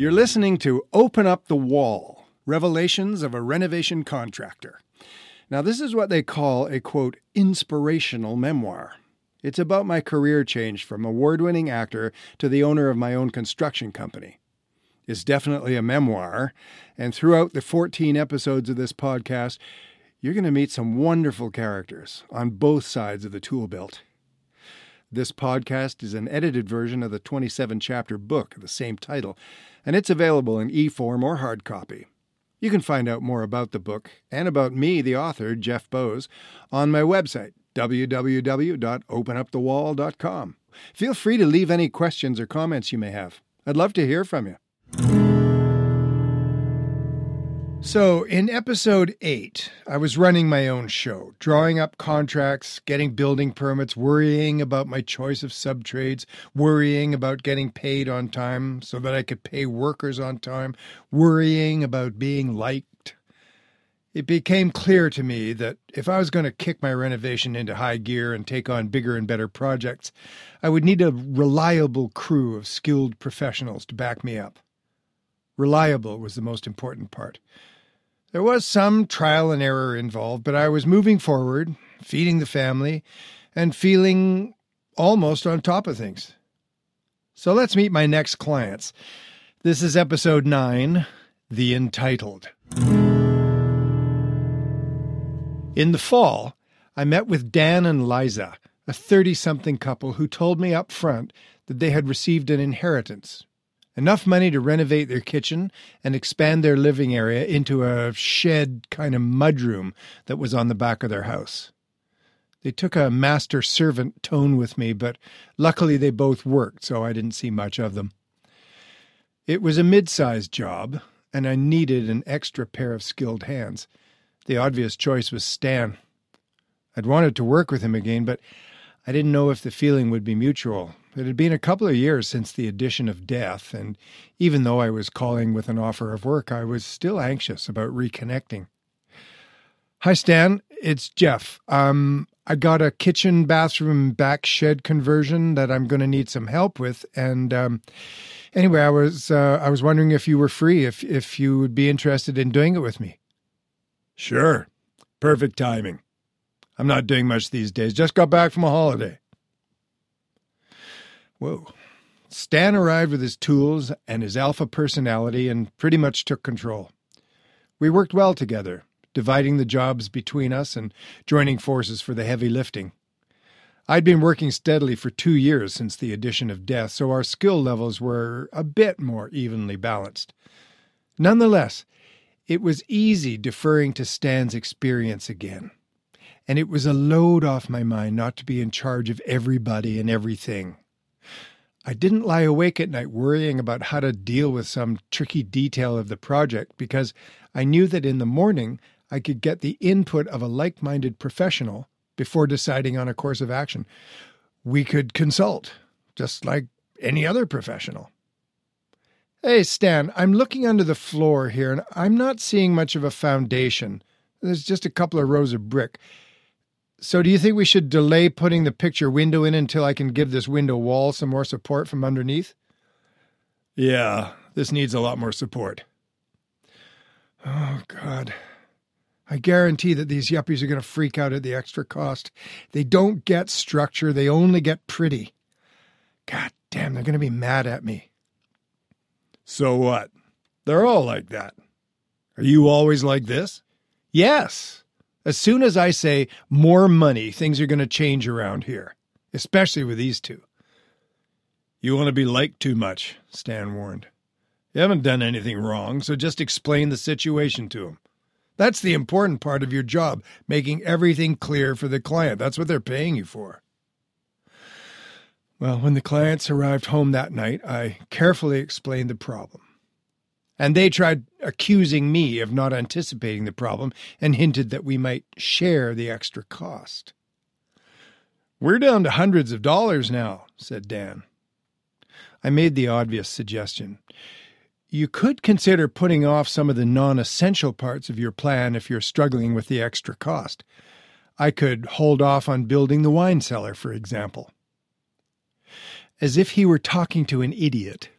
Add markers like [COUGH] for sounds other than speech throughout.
You're listening to Open Up the Wall Revelations of a Renovation Contractor. Now, this is what they call a quote, inspirational memoir. It's about my career change from award winning actor to the owner of my own construction company. It's definitely a memoir, and throughout the 14 episodes of this podcast, you're going to meet some wonderful characters on both sides of the tool belt. This podcast is an edited version of the 27 chapter book of the same title, and it's available in e form or hard copy. You can find out more about the book and about me, the author, Jeff Bose, on my website, www.openupthewall.com. Feel free to leave any questions or comments you may have. I'd love to hear from you. So, in episode 8, I was running my own show, drawing up contracts, getting building permits, worrying about my choice of sub trades, worrying about getting paid on time so that I could pay workers on time, worrying about being liked. It became clear to me that if I was going to kick my renovation into high gear and take on bigger and better projects, I would need a reliable crew of skilled professionals to back me up. Reliable was the most important part. There was some trial and error involved, but I was moving forward, feeding the family, and feeling almost on top of things. So let's meet my next clients. This is episode 9 The Entitled. In the fall, I met with Dan and Liza, a 30 something couple who told me up front that they had received an inheritance enough money to renovate their kitchen and expand their living area into a shed kind of mudroom that was on the back of their house. They took a master servant tone with me, but luckily they both worked, so I didn't see much of them. It was a mid sized job, and I needed an extra pair of skilled hands. The obvious choice was Stan. I'd wanted to work with him again, but I didn't know if the feeling would be mutual. It had been a couple of years since the addition of death, and even though I was calling with an offer of work, I was still anxious about reconnecting. Hi, Stan. It's Jeff. Um, I got a kitchen bathroom back shed conversion that I'm going to need some help with, and um, anyway, I was uh, I was wondering if you were free, if if you would be interested in doing it with me. Sure. Perfect timing. I'm not doing much these days. Just got back from a holiday. Whoa. Stan arrived with his tools and his alpha personality and pretty much took control. We worked well together, dividing the jobs between us and joining forces for the heavy lifting. I'd been working steadily for two years since the addition of death, so our skill levels were a bit more evenly balanced. Nonetheless, it was easy deferring to Stan's experience again, and it was a load off my mind not to be in charge of everybody and everything. I didn't lie awake at night worrying about how to deal with some tricky detail of the project because I knew that in the morning I could get the input of a like minded professional before deciding on a course of action. We could consult, just like any other professional. Hey, Stan, I'm looking under the floor here and I'm not seeing much of a foundation. There's just a couple of rows of brick. So, do you think we should delay putting the picture window in until I can give this window wall some more support from underneath? Yeah, this needs a lot more support. Oh, God. I guarantee that these yuppies are going to freak out at the extra cost. They don't get structure, they only get pretty. God damn, they're going to be mad at me. So what? They're all like that. Are you always like this? Yes. As soon as I say more money, things are going to change around here, especially with these two. You want to be liked too much, Stan warned. You haven't done anything wrong, so just explain the situation to them. That's the important part of your job, making everything clear for the client. That's what they're paying you for. Well, when the clients arrived home that night, I carefully explained the problem and they tried accusing me of not anticipating the problem and hinted that we might share the extra cost. We're down to hundreds of dollars now, said Dan. I made the obvious suggestion. You could consider putting off some of the non essential parts of your plan if you're struggling with the extra cost. I could hold off on building the wine cellar, for example. As if he were talking to an idiot,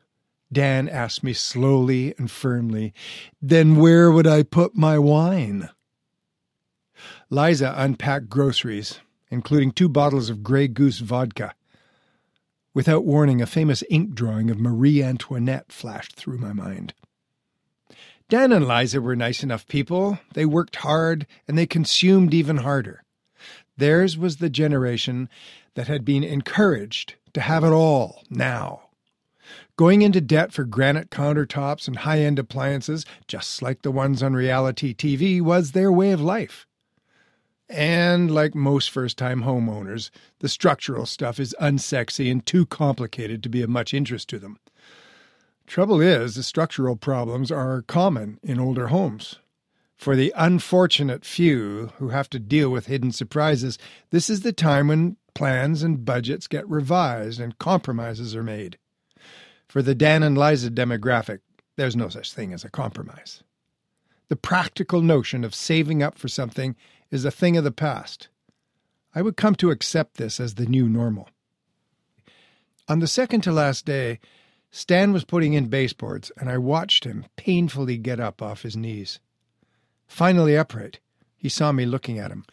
Dan asked me slowly and firmly, Then where would I put my wine? Liza unpacked groceries, including two bottles of Grey Goose vodka. Without warning, a famous ink drawing of Marie Antoinette flashed through my mind. Dan and Liza were nice enough people. They worked hard and they consumed even harder. Theirs was the generation that had been encouraged to have it all now. Going into debt for granite countertops and high end appliances, just like the ones on reality TV, was their way of life. And like most first time homeowners, the structural stuff is unsexy and too complicated to be of much interest to them. Trouble is, the structural problems are common in older homes. For the unfortunate few who have to deal with hidden surprises, this is the time when plans and budgets get revised and compromises are made. For the Dan and Liza demographic, there's no such thing as a compromise. The practical notion of saving up for something is a thing of the past. I would come to accept this as the new normal. On the second to last day, Stan was putting in baseboards, and I watched him painfully get up off his knees. Finally upright, he saw me looking at him.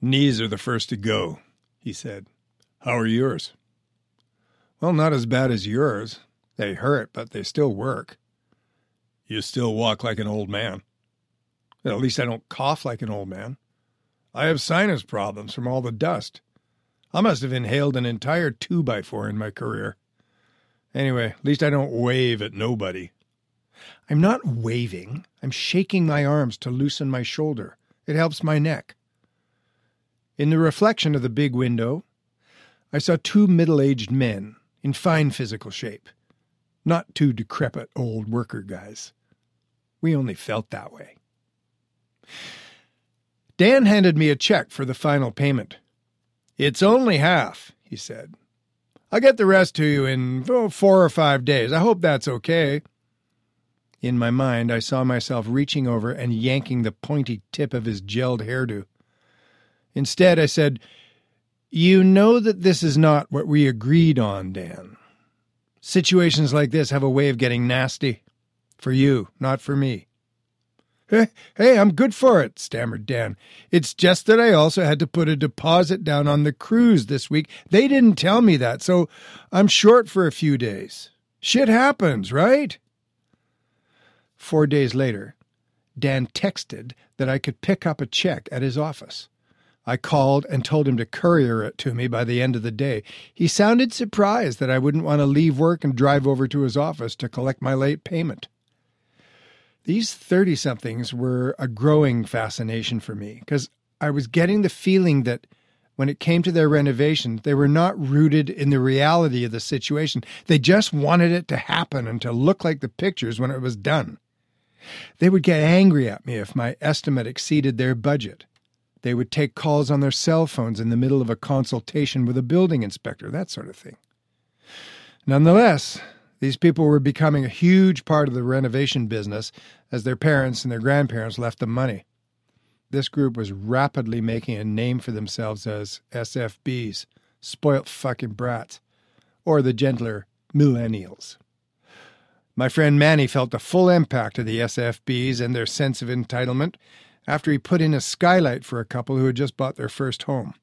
Knees are the first to go, he said. How are yours? Well, not as bad as yours. They hurt, but they still work. You still walk like an old man. At least I don't cough like an old man. I have sinus problems from all the dust. I must have inhaled an entire two by four in my career. Anyway, at least I don't wave at nobody. I'm not waving. I'm shaking my arms to loosen my shoulder. It helps my neck. In the reflection of the big window, I saw two middle aged men in fine physical shape. Not two decrepit old worker guys. We only felt that way. Dan handed me a check for the final payment. It's only half, he said. I'll get the rest to you in oh, four or five days. I hope that's okay. In my mind, I saw myself reaching over and yanking the pointy tip of his gelled hairdo. Instead, I said, You know that this is not what we agreed on, Dan. Situations like this have a way of getting nasty. For you, not for me. Hey, hey, I'm good for it, stammered Dan. It's just that I also had to put a deposit down on the cruise this week. They didn't tell me that, so I'm short for a few days. Shit happens, right? Four days later, Dan texted that I could pick up a check at his office. I called and told him to courier it to me by the end of the day. He sounded surprised that I wouldn't want to leave work and drive over to his office to collect my late payment. These 30 somethings were a growing fascination for me because I was getting the feeling that when it came to their renovation, they were not rooted in the reality of the situation. They just wanted it to happen and to look like the pictures when it was done. They would get angry at me if my estimate exceeded their budget. They would take calls on their cell phones in the middle of a consultation with a building inspector, that sort of thing. Nonetheless, these people were becoming a huge part of the renovation business as their parents and their grandparents left them money. This group was rapidly making a name for themselves as SFBs, spoilt fucking brats, or the gentler millennials. My friend Manny felt the full impact of the SFBs and their sense of entitlement after he put in a skylight for a couple who had just bought their first home.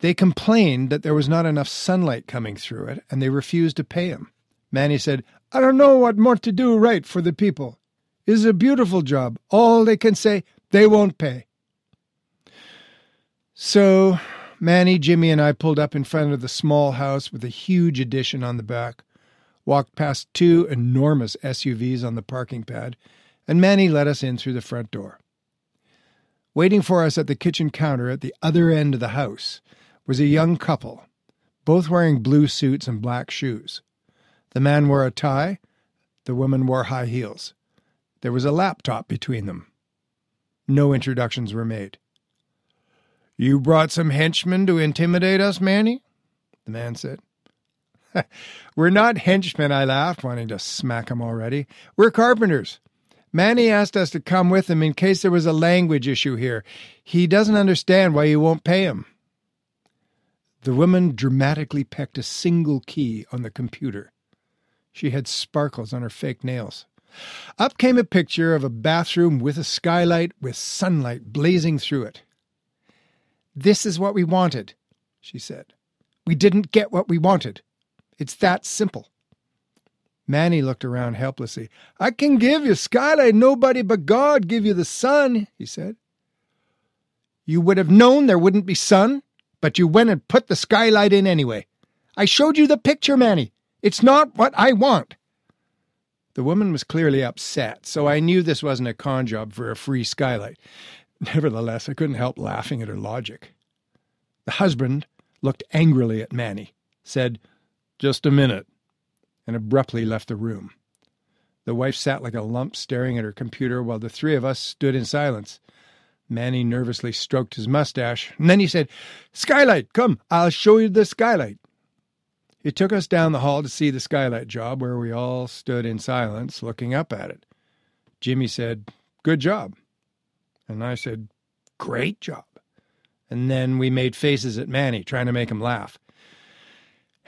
They complained that there was not enough sunlight coming through it, and they refused to pay him. Manny said, I don't know what more to do right for the people. It's a beautiful job. All they can say, they won't pay. So Manny, Jimmy, and I pulled up in front of the small house with a huge addition on the back, walked past two enormous SUVs on the parking pad, and Manny let us in through the front door. Waiting for us at the kitchen counter at the other end of the house was a young couple, both wearing blue suits and black shoes. The man wore a tie, the woman wore high heels. There was a laptop between them. No introductions were made. You brought some henchmen to intimidate us, Manny? The man said. [LAUGHS] We're not henchmen, I laughed, wanting to smack him already. We're carpenters. Manny asked us to come with him in case there was a language issue here. He doesn't understand why you won't pay him. The woman dramatically pecked a single key on the computer. She had sparkles on her fake nails. Up came a picture of a bathroom with a skylight with sunlight blazing through it. This is what we wanted, she said. We didn't get what we wanted. It's that simple. Manny looked around helplessly. I can give you skylight, nobody but God give you the sun, he said. You would have known there wouldn't be sun, but you went and put the skylight in anyway. I showed you the picture, Manny. It's not what I want. The woman was clearly upset, so I knew this wasn't a con job for a free skylight. Nevertheless, I couldn't help laughing at her logic. The husband looked angrily at Manny, said, Just a minute, and abruptly left the room. The wife sat like a lump staring at her computer while the three of us stood in silence. Manny nervously stroked his mustache, and then he said, Skylight, come, I'll show you the skylight. He took us down the hall to see the skylight job, where we all stood in silence looking up at it. Jimmy said, Good job. And I said, Great job. And then we made faces at Manny, trying to make him laugh.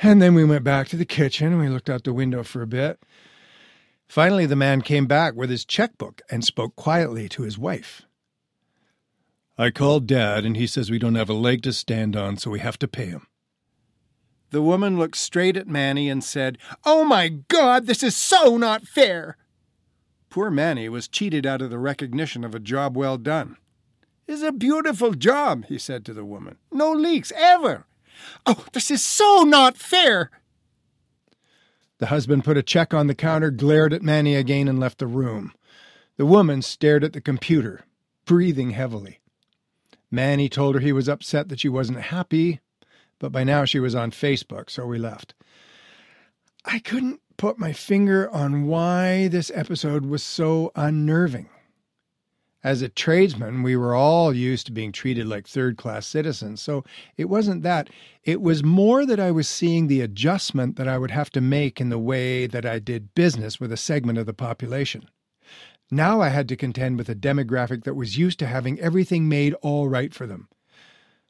And then we went back to the kitchen and we looked out the window for a bit. Finally, the man came back with his checkbook and spoke quietly to his wife. I called Dad, and he says we don't have a leg to stand on, so we have to pay him. The woman looked straight at Manny and said, Oh my God, this is so not fair! Poor Manny was cheated out of the recognition of a job well done. It's a beautiful job, he said to the woman. No leaks, ever. Oh, this is so not fair. The husband put a check on the counter, glared at Manny again, and left the room. The woman stared at the computer, breathing heavily. Manny told her he was upset that she wasn't happy, but by now she was on Facebook, so we left. I couldn't put my finger on why this episode was so unnerving. As a tradesman, we were all used to being treated like third class citizens, so it wasn't that. It was more that I was seeing the adjustment that I would have to make in the way that I did business with a segment of the population. Now I had to contend with a demographic that was used to having everything made all right for them.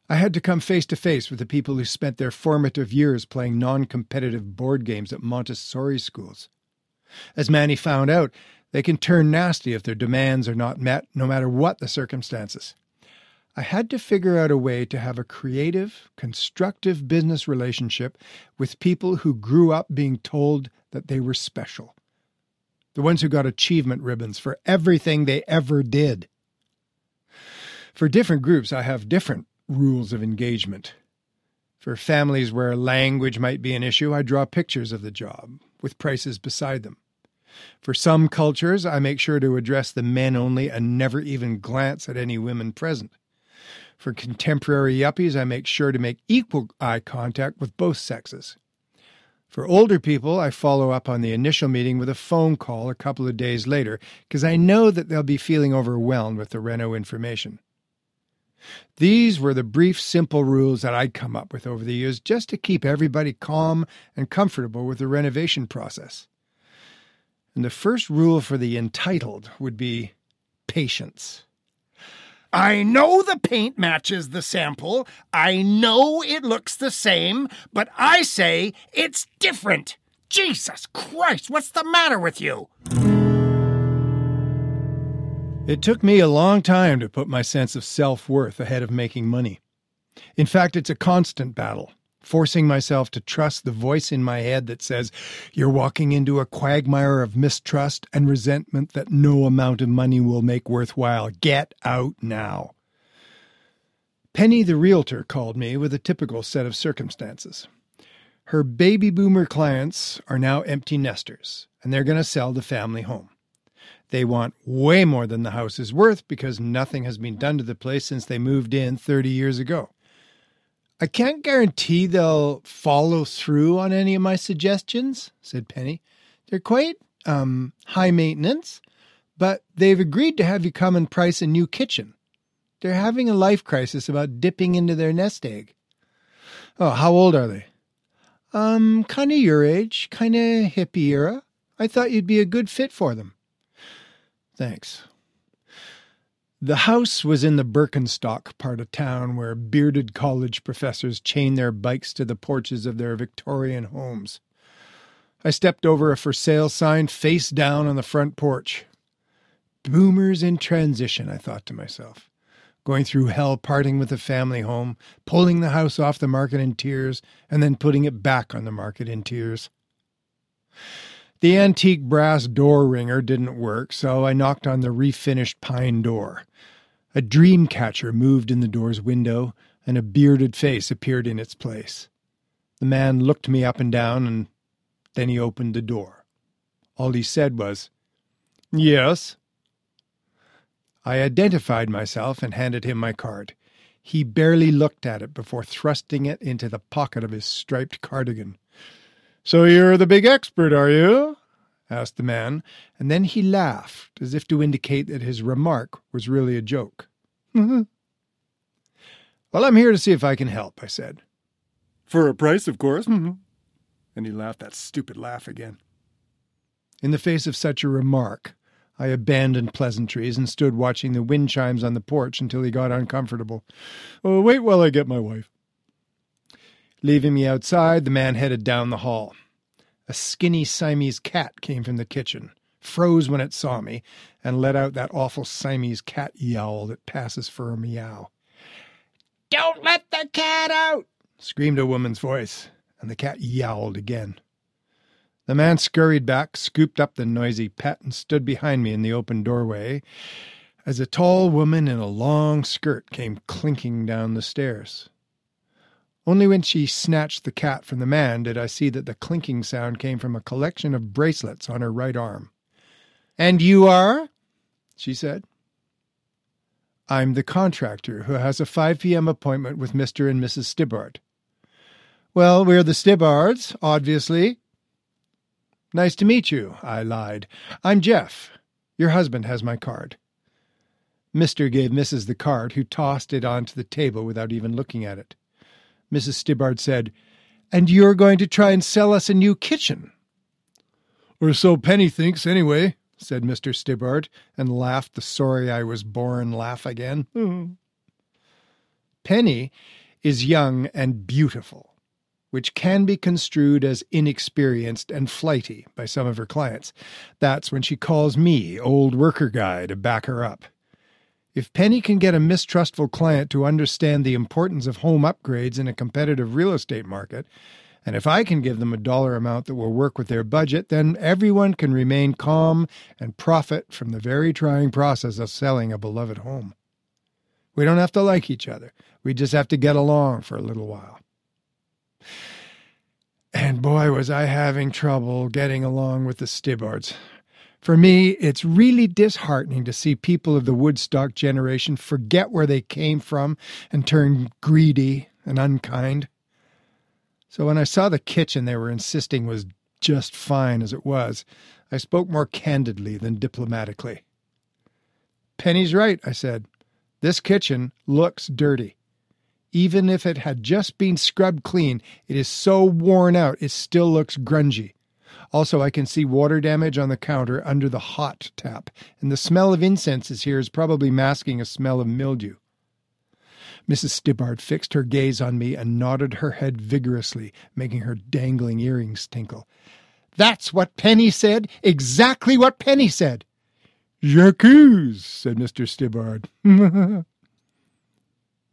I had to come face to face with the people who spent their formative years playing non competitive board games at Montessori schools. As Manny found out, they can turn nasty if their demands are not met, no matter what the circumstances. I had to figure out a way to have a creative, constructive business relationship with people who grew up being told that they were special. The ones who got achievement ribbons for everything they ever did. For different groups, I have different rules of engagement. For families where language might be an issue, I draw pictures of the job with prices beside them. For some cultures, I make sure to address the men only and never even glance at any women present. For contemporary yuppies, I make sure to make equal eye contact with both sexes. For older people, I follow up on the initial meeting with a phone call a couple of days later because I know that they'll be feeling overwhelmed with the Reno information. These were the brief, simple rules that I'd come up with over the years just to keep everybody calm and comfortable with the renovation process. And the first rule for the entitled would be patience. I know the paint matches the sample. I know it looks the same, but I say it's different. Jesus Christ, what's the matter with you? It took me a long time to put my sense of self worth ahead of making money. In fact, it's a constant battle forcing myself to trust the voice in my head that says, You're walking into a quagmire of mistrust and resentment that no amount of money will make worthwhile. Get out now. Penny the realtor called me with a typical set of circumstances. Her baby boomer clients are now empty nesters, and they're going to sell the family home. They want way more than the house is worth because nothing has been done to the place since they moved in 30 years ago. I can't guarantee they'll follow through on any of my suggestions, said Penny. They're quite um, high maintenance, but they've agreed to have you come and price a new kitchen. They're having a life crisis about dipping into their nest egg. Oh, how old are they? Um, kind of your age, kind of hippie era. I thought you'd be a good fit for them. Thanks. The house was in the Birkenstock part of town where bearded college professors chain their bikes to the porches of their Victorian homes. I stepped over a for sale sign face down on the front porch. Boomers in transition, I thought to myself. Going through hell, parting with the family home, pulling the house off the market in tears, and then putting it back on the market in tears. The antique brass door ringer didn't work, so I knocked on the refinished pine door. A dream catcher moved in the door's window, and a bearded face appeared in its place. The man looked me up and down, and then he opened the door. All he said was, Yes. I identified myself and handed him my card. He barely looked at it before thrusting it into the pocket of his striped cardigan. So you're the big expert, are you? asked the man, and then he laughed, as if to indicate that his remark was really a joke. Mm-hmm. well, I'm here to see if I can help, I said. For a price, of course. Mm-hmm. and he laughed that stupid laugh again. In the face of such a remark, I abandoned pleasantries and stood watching the wind chimes on the porch until he got uncomfortable. Oh, wait while I get my wife. Leaving me outside, the man headed down the hall. A skinny Siamese cat came from the kitchen, froze when it saw me, and let out that awful Siamese cat yowl that passes for a meow. Don't let the cat out! screamed a woman's voice, and the cat yowled again. The man scurried back, scooped up the noisy pet, and stood behind me in the open doorway as a tall woman in a long skirt came clinking down the stairs. Only when she snatched the cat from the man did I see that the clinking sound came from a collection of bracelets on her right arm. And you are? she said. I'm the contractor who has a 5 p.m. appointment with Mr. and Mrs. Stibbard. Well, we're the Stibbards, obviously. Nice to meet you, I lied. I'm Jeff. Your husband has my card. Mr. gave Mrs. the card, who tossed it onto the table without even looking at it. Mrs. Stibbard said, And you're going to try and sell us a new kitchen? Or so Penny thinks, anyway, said Mr. Stibbard, and laughed the sorry I was born laugh again. Mm-hmm. Penny is young and beautiful, which can be construed as inexperienced and flighty by some of her clients. That's when she calls me, old worker guy, to back her up. If Penny can get a mistrustful client to understand the importance of home upgrades in a competitive real estate market, and if I can give them a dollar amount that will work with their budget, then everyone can remain calm and profit from the very trying process of selling a beloved home. We don't have to like each other. We just have to get along for a little while. And boy, was I having trouble getting along with the Stibbards. For me, it's really disheartening to see people of the Woodstock generation forget where they came from and turn greedy and unkind. So when I saw the kitchen they were insisting was just fine as it was, I spoke more candidly than diplomatically. Penny's right, I said. This kitchen looks dirty. Even if it had just been scrubbed clean, it is so worn out it still looks grungy. Also, I can see water damage on the counter under the hot tap, and the smell of incenses here is probably masking a smell of mildew. Mrs. Stibbard fixed her gaze on me and nodded her head vigorously, making her dangling earrings tinkle. That's what Penny said, exactly what Penny said. J'accuse, said Mr. Stibbard. [LAUGHS]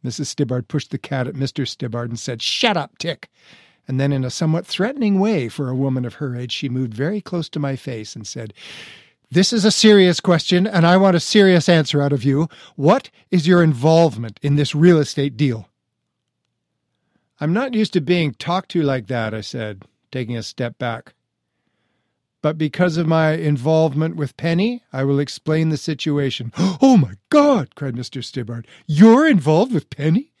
Mrs. Stibbard pushed the cat at Mr. Stibbard and said, Shut up, Tick and then in a somewhat threatening way for a woman of her age, she moved very close to my face and said, This is a serious question, and I want a serious answer out of you. What is your involvement in this real estate deal? I'm not used to being talked to like that, I said, taking a step back. But because of my involvement with Penny, I will explain the situation. [GASPS] Oh my God! cried Mr. Stibbard. You're involved with Penny?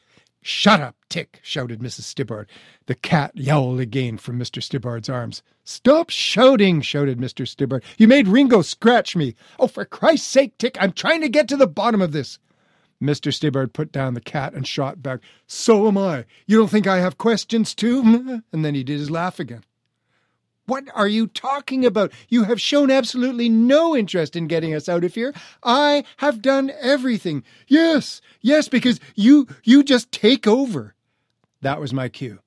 Shut up, Tick, shouted Mrs. Stibbard. The cat yowled again from Mr. Stibbard's arms. Stop shouting, shouted Mr. Stibbard. You made Ringo scratch me. Oh, for Christ's sake, Tick, I'm trying to get to the bottom of this. Mr. Stibbard put down the cat and shot back, So am I. You don't think I have questions too? [LAUGHS] And then he did his laugh again. What are you talking about? You have shown absolutely no interest in getting us out of here. I have done everything. Yes, yes, because you you just take over. That was my cue.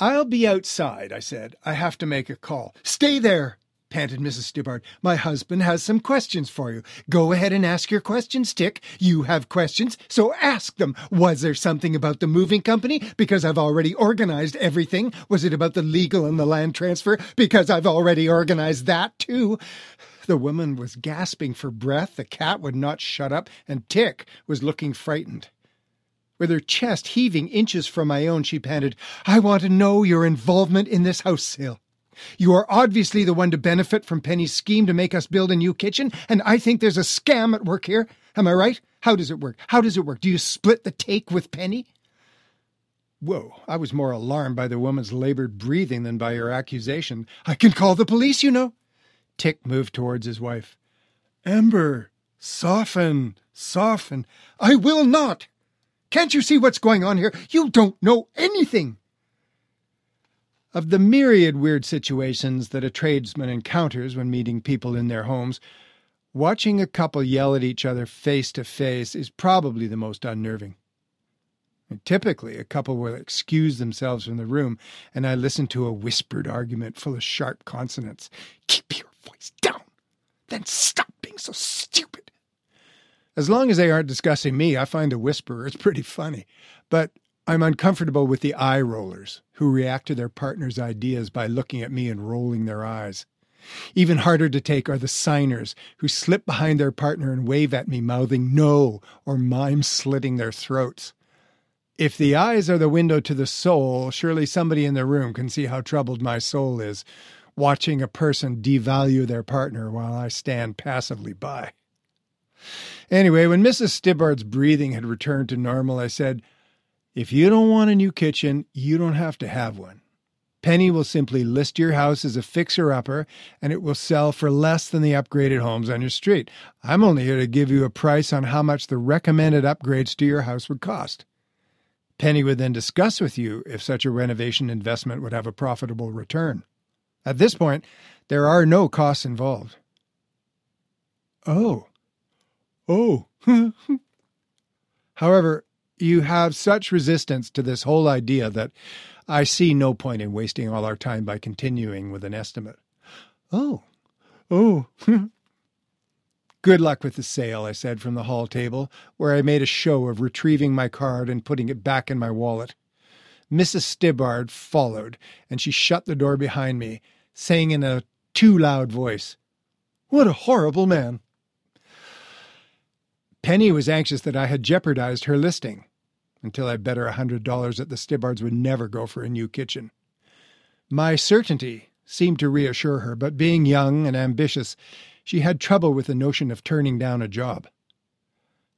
I'll be outside, I said. I have to make a call. Stay there, panted Mrs. Stibbard. My husband has some questions for you. Go ahead and ask your questions, Tick. You have questions, so ask them. Was there something about the moving company? Because I've already organized everything. Was it about the legal and the land transfer? Because I've already organized that too. The woman was gasping for breath, the cat would not shut up, and Tick was looking frightened. With her chest heaving inches from my own, she panted, I want to know your involvement in this house sale. You are obviously the one to benefit from Penny's scheme to make us build a new kitchen, and I think there's a scam at work here. Am I right? How does it work? How does it work? Do you split the take with Penny? Whoa, I was more alarmed by the woman's labored breathing than by her accusation. I can call the police, you know. Tick moved towards his wife. Ember, soften, soften. I will not. Can't you see what's going on here? You don't know anything. Of the myriad weird situations that a tradesman encounters when meeting people in their homes, watching a couple yell at each other face to face is probably the most unnerving. And typically, a couple will excuse themselves from the room, and I listen to a whispered argument full of sharp consonants. Keep your voice down, then stop being so stupid. As long as they aren't discussing me, I find the whisperers pretty funny. But I'm uncomfortable with the eye rollers who react to their partner's ideas by looking at me and rolling their eyes. Even harder to take are the signers who slip behind their partner and wave at me, mouthing no or mime slitting their throats. If the eyes are the window to the soul, surely somebody in the room can see how troubled my soul is, watching a person devalue their partner while I stand passively by. Anyway, when Mrs. Stibbard's breathing had returned to normal, I said, if you don't want a new kitchen, you don't have to have one. Penny will simply list your house as a fixer upper and it will sell for less than the upgraded homes on your street. I'm only here to give you a price on how much the recommended upgrades to your house would cost. Penny would then discuss with you if such a renovation investment would have a profitable return. At this point, there are no costs involved. Oh. Oh. [LAUGHS] However, you have such resistance to this whole idea that I see no point in wasting all our time by continuing with an estimate. Oh, oh. [LAUGHS] Good luck with the sale, I said from the hall table, where I made a show of retrieving my card and putting it back in my wallet. Mrs. Stibbard followed, and she shut the door behind me, saying in a too loud voice, What a horrible man! Penny was anxious that I had jeopardized her listing, until I bet her a hundred dollars that the Stibbards would never go for a new kitchen. My certainty seemed to reassure her, but being young and ambitious, she had trouble with the notion of turning down a job.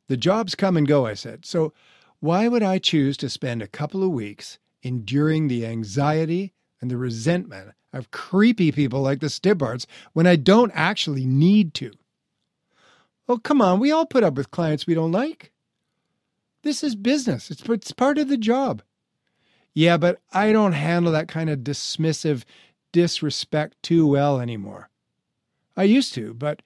The jobs come and go, I said, so why would I choose to spend a couple of weeks enduring the anxiety and the resentment of creepy people like the Stibbards when I don't actually need to? Oh, come on, we all put up with clients we don't like. This is business, it's, it's part of the job. Yeah, but I don't handle that kind of dismissive disrespect too well anymore. I used to, but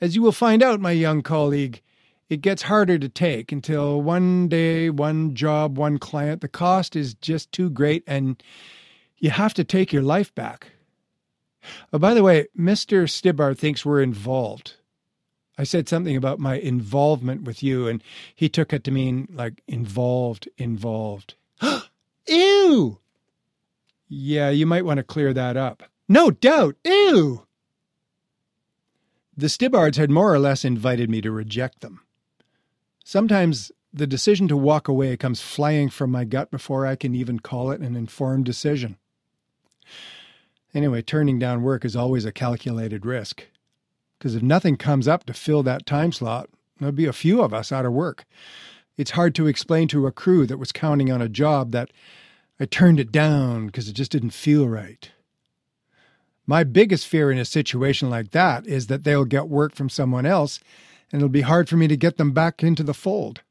as you will find out, my young colleague, it gets harder to take until one day, one job, one client, the cost is just too great and you have to take your life back. Oh, by the way, Mr. Stibbard thinks we're involved. I said something about my involvement with you, and he took it to mean like involved, involved. [GASPS] Ew! Yeah, you might want to clear that up. No doubt. Ew! The Stibbards had more or less invited me to reject them. Sometimes the decision to walk away comes flying from my gut before I can even call it an informed decision. Anyway, turning down work is always a calculated risk because if nothing comes up to fill that time slot, there'll be a few of us out of work. It's hard to explain to a crew that was counting on a job that I turned it down because it just didn't feel right. My biggest fear in a situation like that is that they'll get work from someone else and it'll be hard for me to get them back into the fold.